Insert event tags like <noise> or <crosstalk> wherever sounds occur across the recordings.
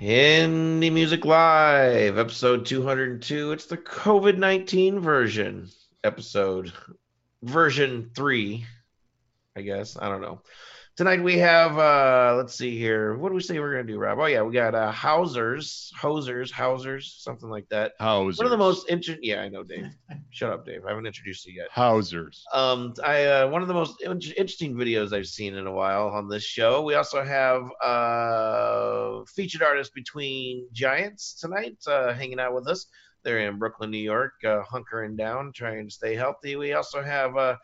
Indie Music Live, episode 202. It's the COVID 19 version, episode version three, I guess. I don't know. Tonight we have, uh, let's see here. What do we say we're going to do, Rob? Oh, yeah, we got uh, Hausers, Hosers, Hausers, something like that. Hausers. One of the most interesting, yeah, I know, Dave. <laughs> Shut up, Dave. I haven't introduced you yet. Hausers. Um, I uh, one of the most in- interesting videos I've seen in a while on this show. We also have uh, featured artist between Giants tonight, uh, hanging out with us. They're in Brooklyn, New York, uh, hunkering down, trying to stay healthy. We also have, uh,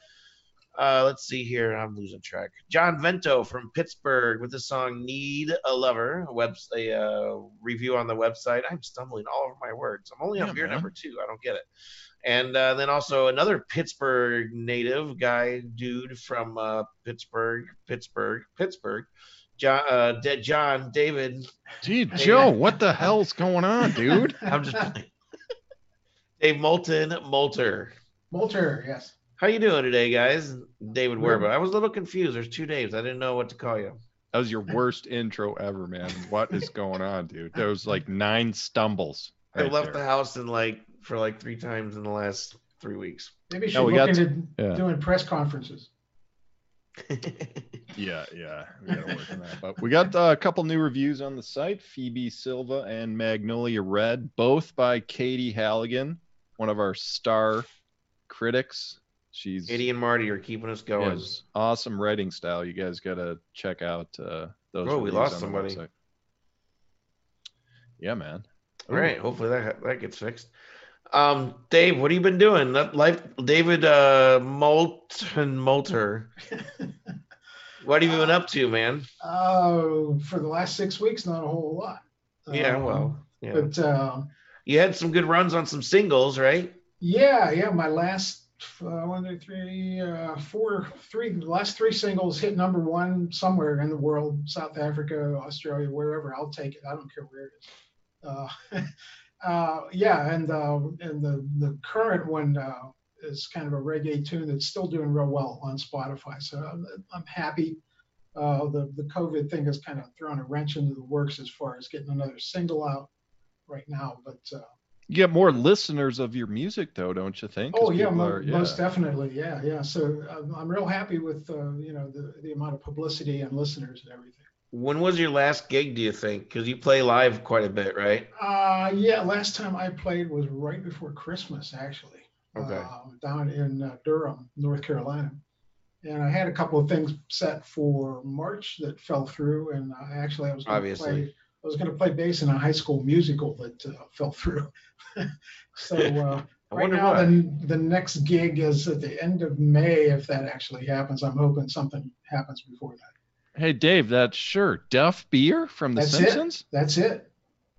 uh, let's see here, I'm losing track. John Vento from Pittsburgh with the song "Need a Lover." A web a uh, review on the website. I'm stumbling all over my words. I'm only on Yeah, beer man. number two. I don't get it and uh, then also another Pittsburgh native guy, dude from uh, Pittsburgh, Pittsburgh, Pittsburgh, John, uh, De- John David. Gee, Joe, what the hell's going on, dude? <laughs> I'm just playing. Dave Moulton, Molter. Molter, yes. How you doing today, guys? David Good. Werba. I was a little confused. There's two Daves. I didn't know what to call you. That was your worst <laughs> intro ever, man. What is going on, dude? There was like nine stumbles. I left there. the house in like for like three times in the last three weeks. Maybe you No, should we look got into yeah. doing press conferences. <laughs> Yeah, yeah, we gotta work on that. But we got uh, a couple new reviews on the site: Phoebe Silva and Magnolia Red, both by Katie Halligan, one of our star critics. She's Katie and Marty are keeping us going. has awesome writing style. You guys gotta check out uh, those. Oh, we lost somebody. website. Yeah, man. All right. Hopefully that that gets fixed. Um, Dave, what have you been doing? That life, David uh, Moulton Molter. <laughs> What have you been up to, man? Uh, for the last six weeks, not a whole lot. Yeah, Um, well, yeah. But uh, You had some good runs on some singles, right? yeah, yeah, my last uh, one, two, three, uh, four, three, last three singles hit number one somewhere in the world, South Africa, Australia, wherever. I'll take it. I don't care where it is. Uh, <laughs> uh, yeah, and uh, and the the current one uh, is kind of a reggae tune that's still doing real well on Spotify. So I'm, I'm happy. The the COVID thing has kind of thrown a wrench into the works as far as getting another single out right now, but. Uh, You get more listeners of your music, though, don't you think Oh yeah, mo- are- most definitely, yeah, yeah. So I'm, I'm real happy with uh, you know the the amount of publicity and listeners and everything. When was your last gig? Do you think? Because you play live quite a bit, right? Uh, yeah, last time I played was right before Christmas, actually. Okay. Uh, down in uh, Durham, North Carolina, and I had a couple of things set for March that fell through, and I actually I was going to Obviously. play. I was going to play bass in a high school musical that uh, fell through. <laughs> so uh, I right now, why. the, the next gig is at the end of May. If that actually happens, I'm hoping something happens before that. Hey, Dave, that sure Duff Beer from The That's it. Simpsons? That's it.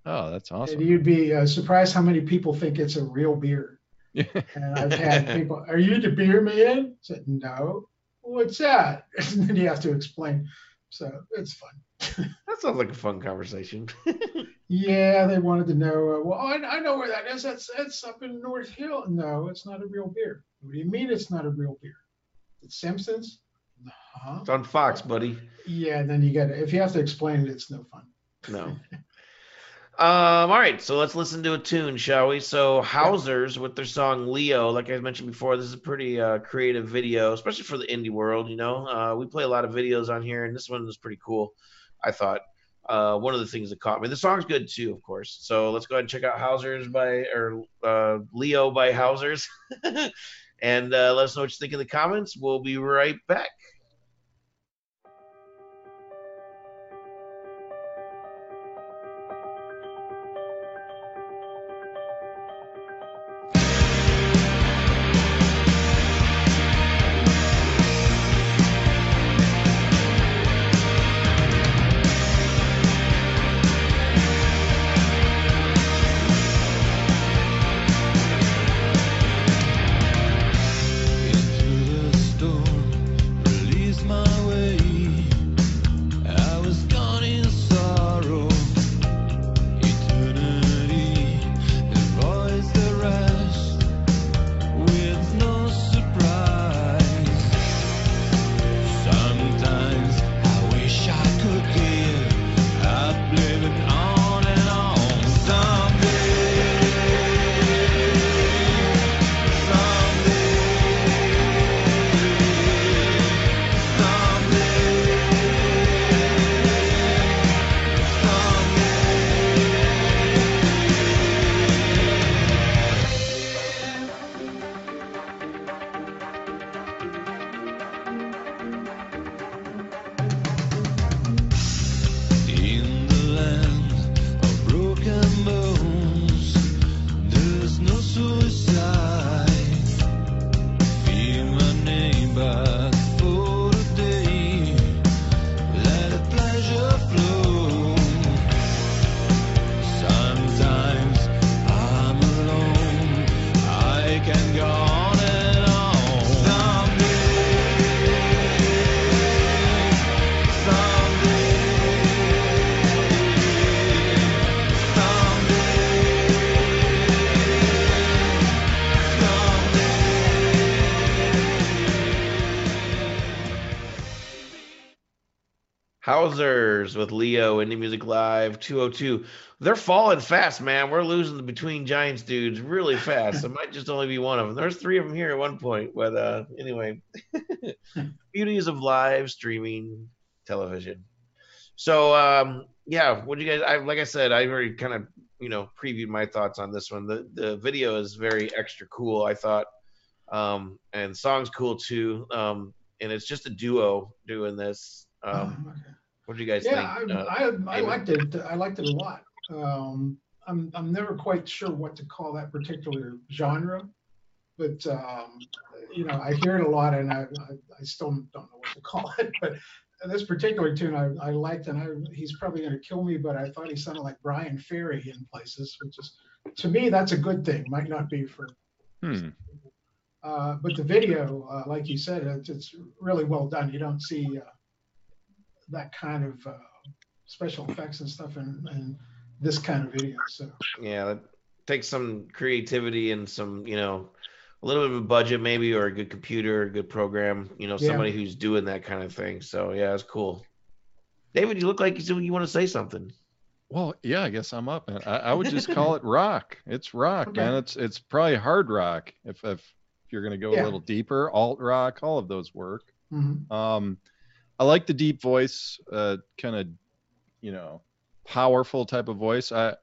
Oh, that's And awesome. you'd be uh, surprised how many people think it's a real beer. <laughs> And I've had people, "Are you the beer man?" I said, "No." What's that? <laughs> And then you have to explain. So it's fun. <laughs> That sounds like a fun conversation. <laughs> Yeah, they wanted to know. Uh, well, I, I know where that is. That's that's up in North Hill. No, it's not a real beer. What do you mean it's not a real beer? It's Simpsons. Uh-huh. it's on Fox, buddy. Yeah, and then you got if you have to explain it, it's no fun. <laughs> No. Um, all right, so let's listen to a tune, shall we? So Hausers with their song Leo, like I mentioned before, this is a pretty uh, creative video, especially for the indie world. You know, uh, we play a lot of videos on here, and this one was pretty cool. I thought uh, one of the things that caught me. The song's good too, of course. So let's go ahead and check out Hausers by or uh, Leo by Hausers, <laughs> and uh, let us know what you think in the comments. We'll be right back. Housers with Leo, Indie Music Live, 202. They're falling fast, man. We're losing the Between Giants dudes really fast. It might just only be one of them. There's three of them here at one point, but uh, anyway, <laughs> beauties of live streaming television. So um, yeah, what do you guys? I like I said, I already kind of you know previewed my thoughts on this one. The the video is very extra cool. I thought, um, and song's cool too. Um, and it's just a duo doing this. Um, Oh, okay. What do you guys Yeah, think? I, Uh, I, I liked it. I liked it a lot. Um, I'm, I'm never quite sure what to call that particular genre, but um, you know, I hear it a lot, and I, I, I still don't know what to call <laughs> it. But this particular tune I, I liked, and I, he's probably going to kill me, but I thought he sounded like Bryan Ferry in places, which is to me that's a good thing. Might not be for Hmm. uh, but the video, uh, like you said, it's, it's really well done. You don't see uh, that kind of uh, special effects and stuff in, in this kind of video. So yeah, that takes some creativity and some, you know, a little bit of a budget maybe, or a good computer, a good program. You know, Yeah. somebody who's doing that kind of thing. So yeah, it's cool. David, you look like you you want to say something. Well, yeah, I guess I'm up, man. I, I would just call it <laughs> rock. It's rock, Okay. man. It's it's probably hard rock. If if, if you're gonna go Yeah. a little deeper, alt rock, all of those work. mhm. Um, I like the deep voice, uh, kind of, you know, powerful type of voice. I,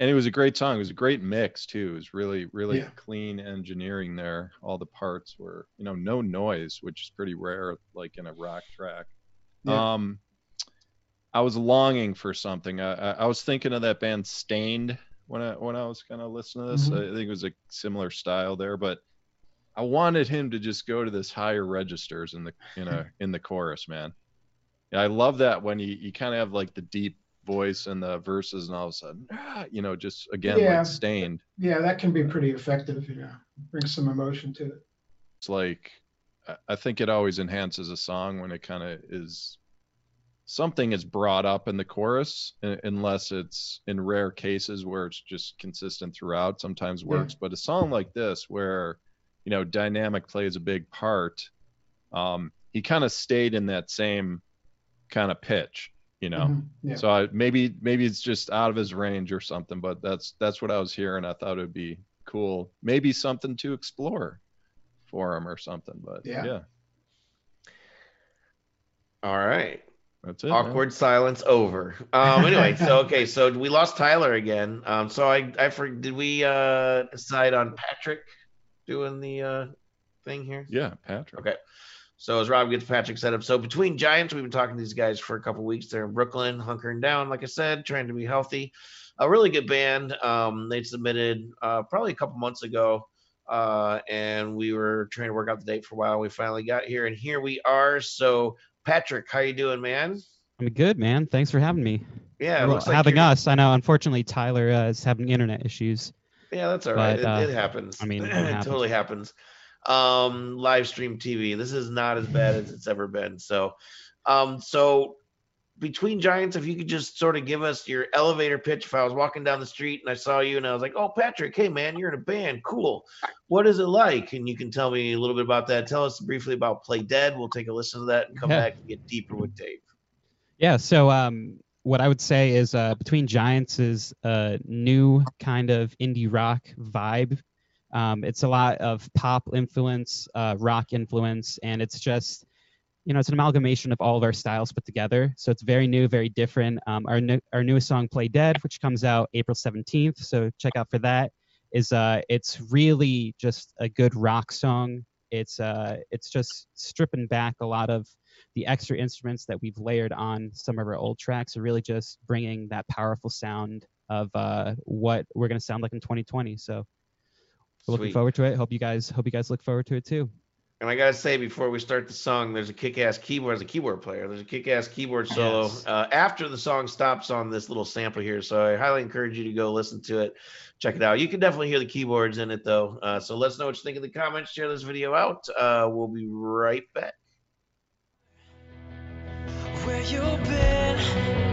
and it was a great song. It was a great mix too. It was really, really Yeah. clean engineering there. All the parts were, you know, no noise, which is pretty rare, like in a rock track. Yeah. Um, I was longing for something. I, I, I was thinking of that band Staind when I when I was kind of listening to this. Mhm. I think it was a similar style there, but I wanted him to just go to this higher registers in the in a <laughs> in the chorus, man. Yeah, I love that when you, you kind of have like the deep voice and the verses, and all of a sudden, ah, you know, just again Yeah. like Staind. yeah, that can be pretty effective. You know, bring some emotion to it. It's like I- think it always enhances a song when it kind of is something is brought up in the chorus unless it's in rare cases where it's just consistent throughout sometimes Yeah. works but a song like this where you know dynamic plays a big part um he kind of stayed in that same kind of pitch you know Mhm. Yeah. so I, maybe maybe it's just out of his range or something but that's that's what i was hearing i thought it would be cool maybe something to explore for him or something but Yeah. yeah, All right. that's it man. Awkward silence over. Um, anyway, so okay, so we lost Tyler again. Um, so I I for did we uh decide on Patrick doing the uh thing here? yeah patrick Okay. So as Rob gets Patrick set up, so between Giants, we've been talking to these guys for a couple weeks. They're in Brooklyn, hunkering down, like I said, trying to be healthy. A really good band. Um, they submitted uh, probably a couple months ago, uh, and we were trying to work out the date for a while. We finally got here, and here we are. So Patrick, how you doing, man? I'm good, man. Thanks for having me. Yeah, it Well, looks like having you're- us. I know. Unfortunately, Tyler uh, is having internet issues. Yeah, that's all right. But, uh, it, it happens. I mean, <clears throat> it it happens. totally happens. Um, live stream TV. This is not as bad as it's ever been. So, um, so between Giants, if you could just sort of give us your elevator pitch. If I was walking down the street and I saw you and I was like, "Oh, Patrick, hey man, you're in a band. Cool. What is it like?" And you can tell me a little bit about that. Tell us briefly about Play Dead. We'll take a listen to that and come Yeah. back and get deeper with Dave. Yeah. So, um, what I would say is uh, Between Giants is a new kind of indie rock vibe. Um, it's a lot of pop influence, uh, rock influence, and it's just, you know, it's an amalgamation of all of our styles put together. So it's very new, very different. Um, our new, our newest song, "Play Dead," which comes out April 17th, so check out for that. Is uh, it's really just a good rock song. It's uh, it's just stripping back a lot of the extra instruments that we've layered on some of our old tracks are really just bringing that powerful sound of uh, what we're going to sound like in 2020. So we're looking Sweet. forward to it. Hope you guys hope you guys look forward to it too. And I gotta say, before we start the song, there's a kick-ass keyboard. As a keyboard player, there's a kick-ass keyboard solo Yes. uh, after the song stops on this little sample here. So I highly encourage you to go listen to it, check it out. You can definitely hear the keyboards in it though. Uh, so let us know what you think in the comments. Share this video out. Uh, we'll be right back. where you been.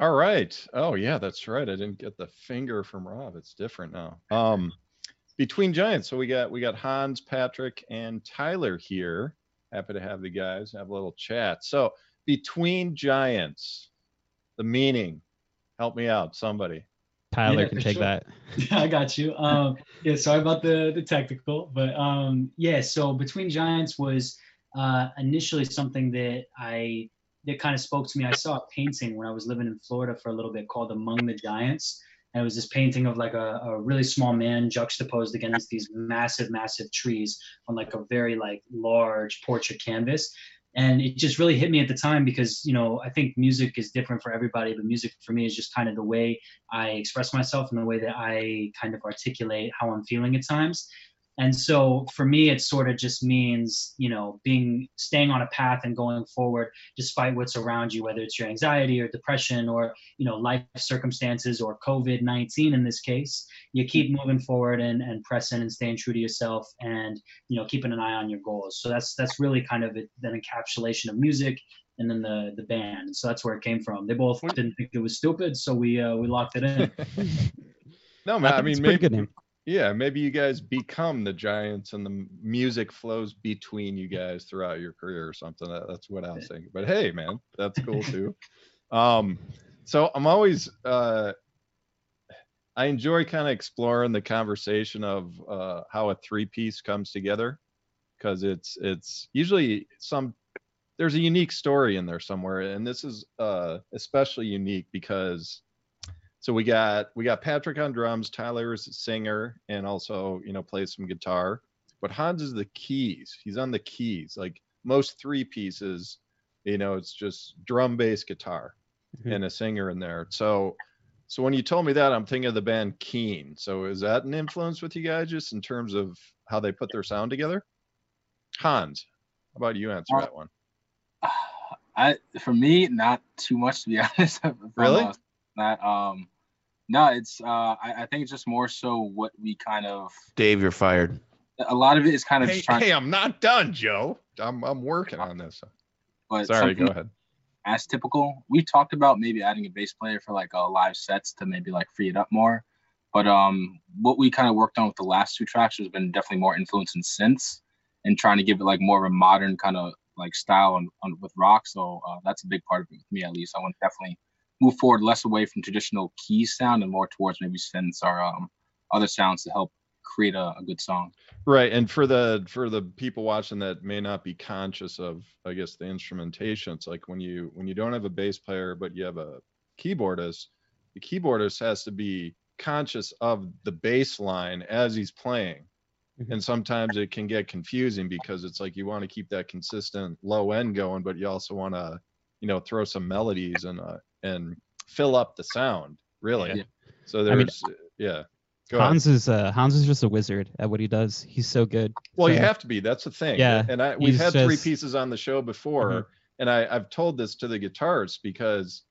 All right. Oh yeah, that's right. I didn't get the finger from Rob. It's different now. Um, between giants. So we got we got Hans, Patrick, and Tyler here. Happy to have the guys have a little chat. So between giants, the meaning. Help me out, somebody. Tyler Yeah, can take sure. that. <laughs> I got you. Um, yeah, sorry about the the technical, but um, yeah. So between giants was uh, initially something that I that kind of spoke to me. I saw a painting when I was living in Florida for a little bit called Among the Giants, and it was this painting of like a, a really small man juxtaposed against these massive, massive trees on like a very like large portrait canvas. And it just really hit me at the time because you know I think music is different for everybody, but music for me is just kind of the way I express myself and the way that I kind of articulate how I'm feeling at times. And so for me, it sort of just means, you know, being staying on a path and going forward despite what's around you, whether it's your anxiety or depression or, you know, life circumstances or COVID 19 in this case. You keep moving forward and, and pressing and staying true to yourself and, you know, keeping an eye on your goals. So that's that's really kind of it, an encapsulation of music and then the the band. So that's where it came from. They both didn't think it was stupid, so we uh, we locked it in. <laughs> No, man. I think mean, it's a maybe, good name. Yeah, maybe you guys become the giants, and the music flows between you guys throughout your career or something. That, that's what I was thinking. But hey, man, that's cool too. <laughs> um, so I'm always uh, I enjoy kind of exploring the conversation of uh, how a three piece comes together because it's it's usually some there's a unique story in there somewhere and this is uh, especially unique because so we got we got Patrick on drums, Tyler's a singer and also you know plays some guitar, but Hans is the keys. He's on the keys. Like most three pieces, you know, it's just drum, bass, guitar, Mhm. and a singer in there. So so when you told me that, I'm thinking of the band Keane. So is that an influence with you guys just in terms of how they put their sound together? Hans, how about you answer Uh, that one? I for me, not too much to be <laughs> honest. Really? Not um, no, it's uh, I, I think it's just more so what we kind of. Dave, you're fired. A lot of it is kind of Hey, just trying. hey, I'm not done, Joe. I'm I'm working on this. but Sorry, go ahead. As typical, we talked about maybe adding a bass player for like uh, live sets to maybe like free it up more. But um, what we kind of worked on with the last two tracks has been definitely more influence in synths and trying to give it like more of a modern kind of like style on, on with rock. So uh, that's a big part of it with me at least. I want to definitely move forward less away from traditional key sound and more towards maybe synths or um, other sounds to help create a, a good song. Right, and for the for the people watching that may not be conscious of, I guess the instrumentation. It's like when you when you don't have a bass player but you have a keyboardist, the keyboardist has to be conscious of the bass line as he's playing. Mhm. And sometimes it can get confusing because it's like you want to keep that consistent low end going, but you also want to, you know, throw some melodies and uh, and fill up the sound. Really. Yeah. So I mean, there's yeah. Go ahead. Hans is uh, Hans is just a wizard at what he does. He's so good. Well, you have to be. That's the thing. Yeah, And I we've had three pieces on the show before, Mhm. and I, I've told this to the guitarists because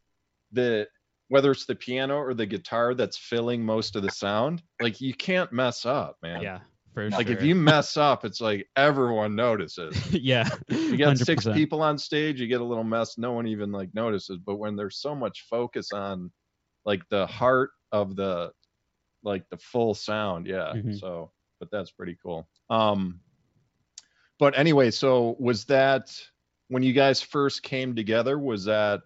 the whether it's the piano or the guitar that's filling most of the sound, like you can't mess up, man. Yeah, for Like sure. if you <laughs> mess up, it's like everyone notices. <laughs> yeah, You got six 100%. people on stage, you get a little mess, no one even like notices. But when there's so much focus on like the heart of the like the full sound, yeah. Mhm. So but that's pretty cool. Um but anyway, so was that when you guys first came together, was that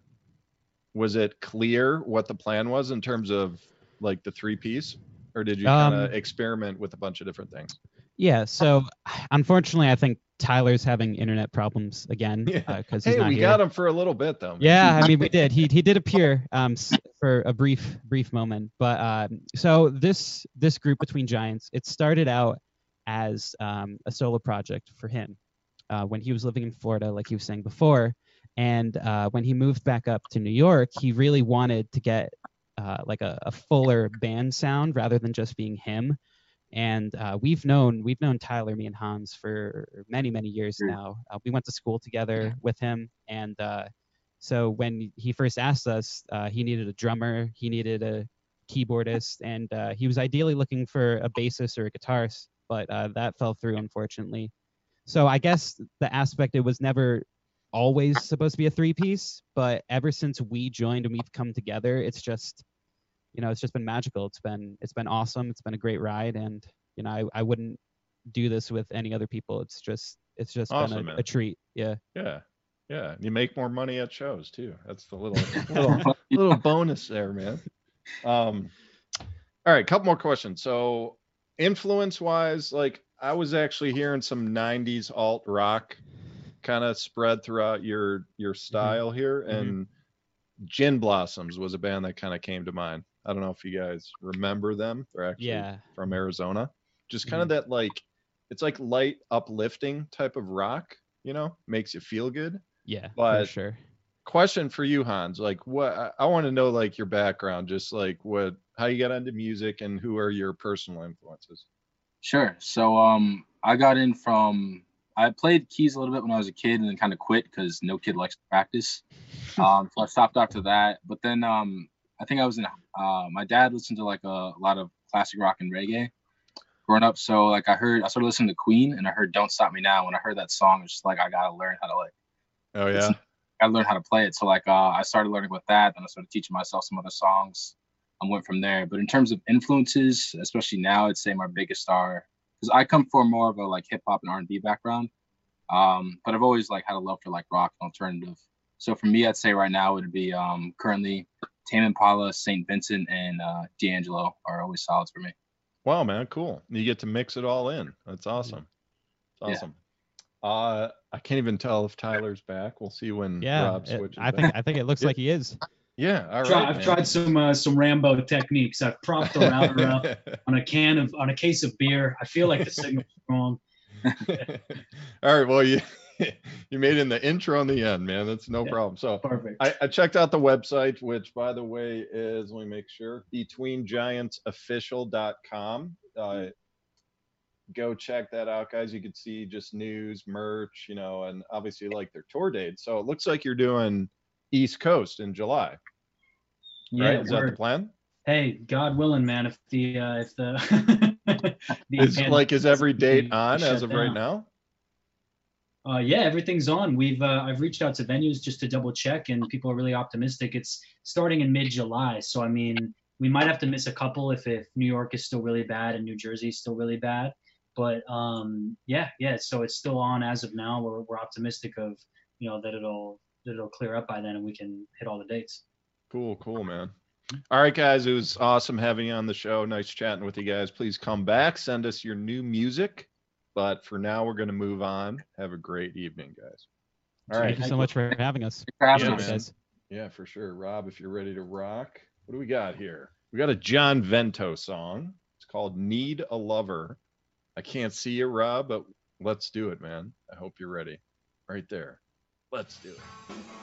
was it clear what the plan was in terms of like the three piece, or did you kind Um, of experiment with a bunch of different things? Yeah. So unfortunately, I think Tyler's having internet problems again <laughs> Yeah. because he's Hey, not we here. got him for a little bit though. man. Yeah, I mean, we <laughs> did. He he did appear um for a brief brief moment, but um, so this this group between giants, it started out as um, a solo project for him uh, when he was living in Florida, like he was saying before, and uh, when he moved back up to New York, he really wanted to get uh, like a, a fuller band sound rather than just being him. And uh, we've known we've known Tyler, me and Hans for many many years Sure. now. Uh, we went to school together with him, and uh, so when he first asked us, uh, he needed a drummer, he needed a keyboardist, and uh, he was ideally looking for a bassist or a guitarist, but uh, that fell through unfortunately. So I guess the aspect it was never always supposed to be a three piece, but ever since we joined and we've come together, it's just you know it's just been magical. It's been it's been awesome. It's been a great ride, and you know I, I wouldn't do this with any other people. It's just it's just Awesome, been a, a treat. Yeah. Yeah. Yeah. You make more money at shows too. That's the little <laughs> little, little bonus there, man. Um all right, a couple more questions. So influence wise, like I was actually hearing some 90s alt rock kind of spread throughout your your mm-hmm. style here mm-hmm. and Gin Blossoms was a band that kind of came to mind. I don't know if you guys remember them. They're actually Yeah. from Arizona. Just kind of mm-hmm. that like it's like light uplifting type of rock, you know, makes you feel good. Yeah. But- for sure. Question for you, Hans. Like what I, I want to know like your background, just like what how you got into music and who are your personal influences. Sure. So um, I got in from I played keys a little bit when I was a kid, and then kind of quit because no kid likes to practice. <laughs> Um, so I stopped after that. But then um, I think I was in. Uh, my dad listened to like a, a lot of classic rock and reggae growing up. So like I heard I started listening to Queen, and I heard "Don't Stop Me Now." When I heard that song, it's just like I gotta learn how to like Oh yeah. I learned how to play it. So like uh, I started learning with that, then I started teaching myself some other songs. and went from there. But in terms of influences, especially now, I'd say my biggest are because I come from more of a like hip hop and R and B background. Um, but I've always like had a love for like rock and alternative. So for me, I'd say right now it would be um, currently Tame Impala, Saint Vincent, and uh, D'Angelo are always solids for me. Wow, man, cool. You get to mix it all in. That's awesome. It's Yeah. awesome. Uh I can't even tell if Tyler's back. We'll see when Yeah. Rob it- switches. I back. think I think it looks like he is. Yeah, all right. Try, I've man. tried some uh, some Rambo techniques. I've propped the router up <laughs> on a can of on a case of beer. I feel like the signal's wrong. <laughs> all right, well you <laughs> you made in the intro and the end, man. That's no Yeah. problem. So Perfect. I, I checked out the website, which by the way is let me make sure betweengiantsofficial.com. Uh, go check that out, guys. You can see just news, merch, you know, and obviously like their tour dates. So it looks like you're doing East Coast in July, yeah, right? Is that the plan? hey, God willing, man. If the uh, if the, <laughs> the Is like is every date on as of right now? Uh, yeah, everything's on. We've uh, I've reached out to venues just to double check, and people are really optimistic. It's starting in mid-July, so I mean, we might have to miss a couple if if New York is still really bad and New Jersey is still really bad. But um, yeah, yeah. So it's still on as of now. We're we're optimistic of you know that it'll it'll clear up by then, and we can hit all the dates. Cool, cool, man. All right, guys. It was awesome having you on the show. Nice chatting with you guys. Please come back. Send us your new music. But for now, we're going to move on. Have a great evening, guys. All right. Thank you so much for having us. Thanks for having Yeah, us. guys. Yeah, for sure. Rob, if you're ready to rock, what do we got here? We got a John Vento song. It's called Need a Lover. I can't see you, Rob, but let's do it, man. I hope you're ready. Right there. Let's do it.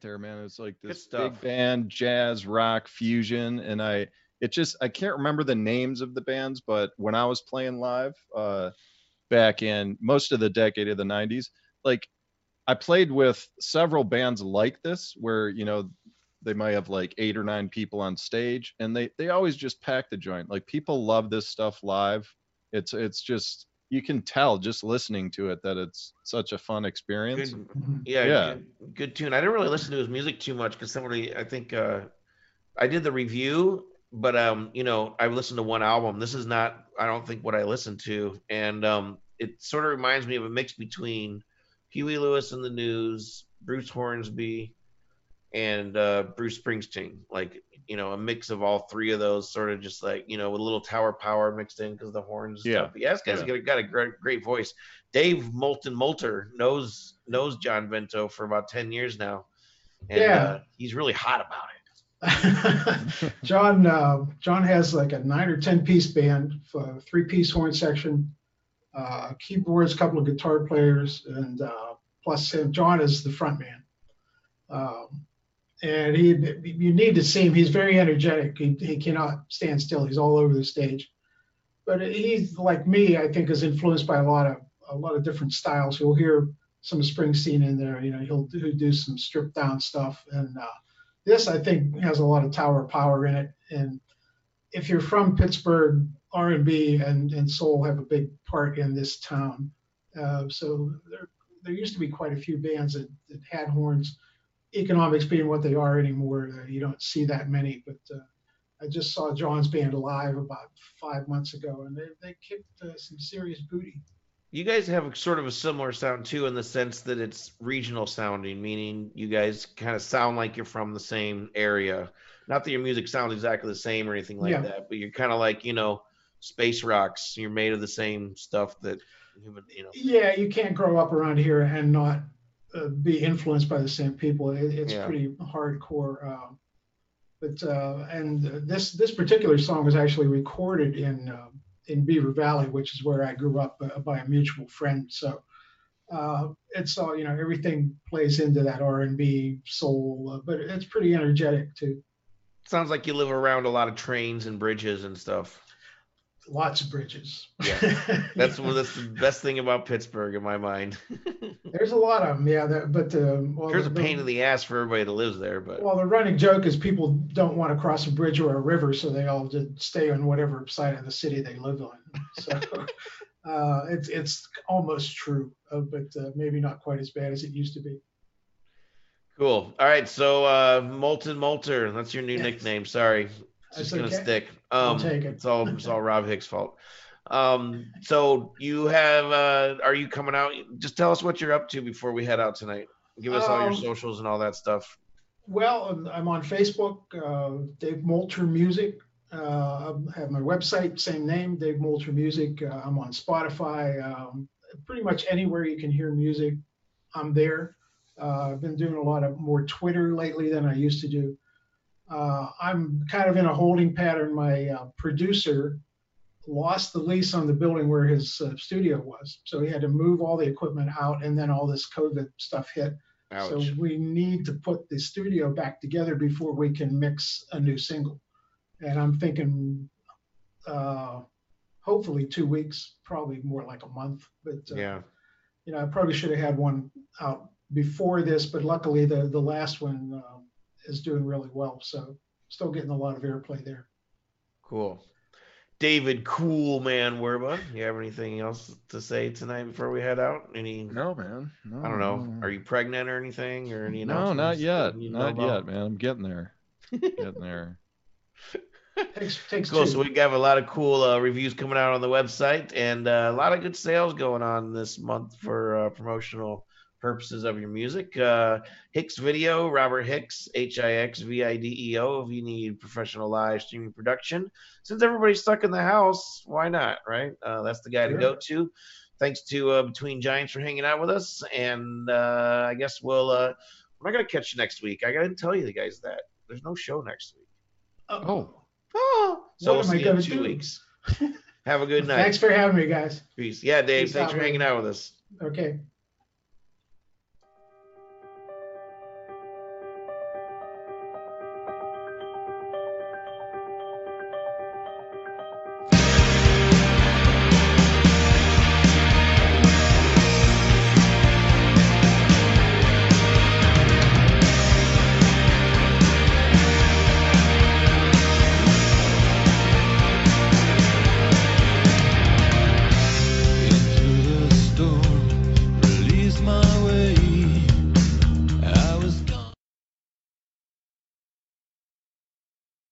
There, man. It's like this stuff. big band, jazz, rock, fusion, and I it just I can't remember the names of the bands, but when I was playing live, uh, back in most of the decade of the '90s, like I played with several bands like this, where you know they might have like eight or nine people on stage, and they they always just pack the joint. Like people love this stuff live. It's it's just you can tell just listening to it that it's such a fun experience. Good, Mhm. yeah, Yeah. Good, good tune. I didn't really listen to his music too much because somebody, I think, uh, I did the review, but um, you know, I listened to one album. This is not, I don't think, what I listened to, and um, it sort of reminds me of a mix between Huey Lewis and the News, Bruce Hornsby, and uh, Bruce Springsteen. Like, you know, a mix of all three of those, sort of just like, you know, with a little tower power mixed in because the horns. Yeah. stuff. But yeah, this guy's Yeah. got, a, got a great, great voice. Dave Moulton Molter knows knows John Vento for about ten years now, and Yeah. uh, he's really hot about it. <laughs> John uh, John has like a nine or ten piece band, three piece horn section, uh, keyboards, a couple of guitar players, and uh, plus him. John is the front man. Um, and he, you need to see him. He's very energetic. He, he cannot stand still. He's all over the stage. But he's like me. I think is influenced by a lot of a lot of different styles. You'll hear some Springsteen in there. You know, he'll do, do some stripped down stuff, and uh, this I think has a lot of tower power in it. And if you're from Pittsburgh, R&B and, and soul have a big part in this town. Uh, so there there used to be quite a few bands that, that had horns. Economics being what they are anymore, uh, you don't see that many. But uh, I just saw John's band live about five months ago, and they they kicked uh, some serious booty. You guys have a, sort of a similar sound too, in the sense that it's regional sounding, meaning you guys kind of sound like you're from the same area. Not that your music sounds exactly the same or anything like Yeah. that, but you're kind of like you know, space rocks. You're made of the same stuff that human, you know. Yeah, you can't grow up around here and not uh, be influenced by the same people. It, it's Yeah. pretty hardcore. Uh, but uh, and this this particular song was actually recorded in uh, in Beaver Valley, which is where I grew up uh, by a mutual friend. So uh, it's all you know. Everything plays into that R and B soul, uh, but it's pretty energetic too. Sounds like you live around a lot of trains and bridges and stuff. Lots of bridges. Yeah. <laughs> That's what that's the best thing about Pittsburgh in my mind. <laughs> There's a lot of them, yeah. That, but uh, well, Here's a the- pain in the ass for everybody that lives there, but Well, the running joke is people don't want to cross a bridge or a river, so they all just stay on whatever side of the city they live on. So <laughs> uh, it's it's almost true, uh, but uh, maybe not quite as bad as it used to be. Cool. All right. So, uh, Molten Molter, that's your new Yes. nickname. Sorry. It's just That's gonna okay. stick. Um, take it. it's all it's all Rob Hicks' fault. Um, so you have uh, are you coming out? Just tell us what you're up to before we head out tonight. Give us all your Um, socials and all that stuff. Well, um, I'm on Facebook, uh, Dave Molter Music. Uh, I have my website, same name, Dave Molter Music. Uh, I'm on Spotify. Um, pretty much anywhere you can hear music, I'm there. Uh, I've been doing a lot of more Twitter lately than I used to do. Uh, I'm kind of in a holding pattern. My uh, producer lost the lease on the building where his uh, studio was, so he had to move all the equipment out, and then all this COVID stuff hit. Ouch. So we need to put the studio back together before we can mix a new single. And I'm thinking, uh, hopefully two weeks, probably more like a month. But uh, yeah. you know, I probably should have had one out before this, but luckily the the last one uh, is doing really well. So still getting a lot of airplay there. Cool. David Cool Man Werba, you have anything else to say tonight before we head out? Any No, man. No, I don't know. no, no. Are you pregnant or anything or any No, not yet. you know Not about? yet, man. I'm getting there. getting there. <laughs> Takes takes Cool. two. So we have a lot of cool uh, reviews coming out on the website, and uh, a lot of good sales going on this month for uh, promotional purposes of your music. Uh, Hicks Video, Robert Hicks, H I X V I D E O. If you need professional live streaming production, since everybody's stuck in the house, why not? Right? Uh, that's the guy to go to. Thanks to uh, Between Giants for hanging out with us, and uh, I guess we'll. Uh, I'm not gonna catch you next week. I gotta tell you the guys that there's no show next week. Oh, Oh, so What we'll see you in two do? weeks. <laughs> Have a good night. Thanks for having me, guys. Peace. Yeah, Dave. Peace thanks out, for hanging out with us. Okay.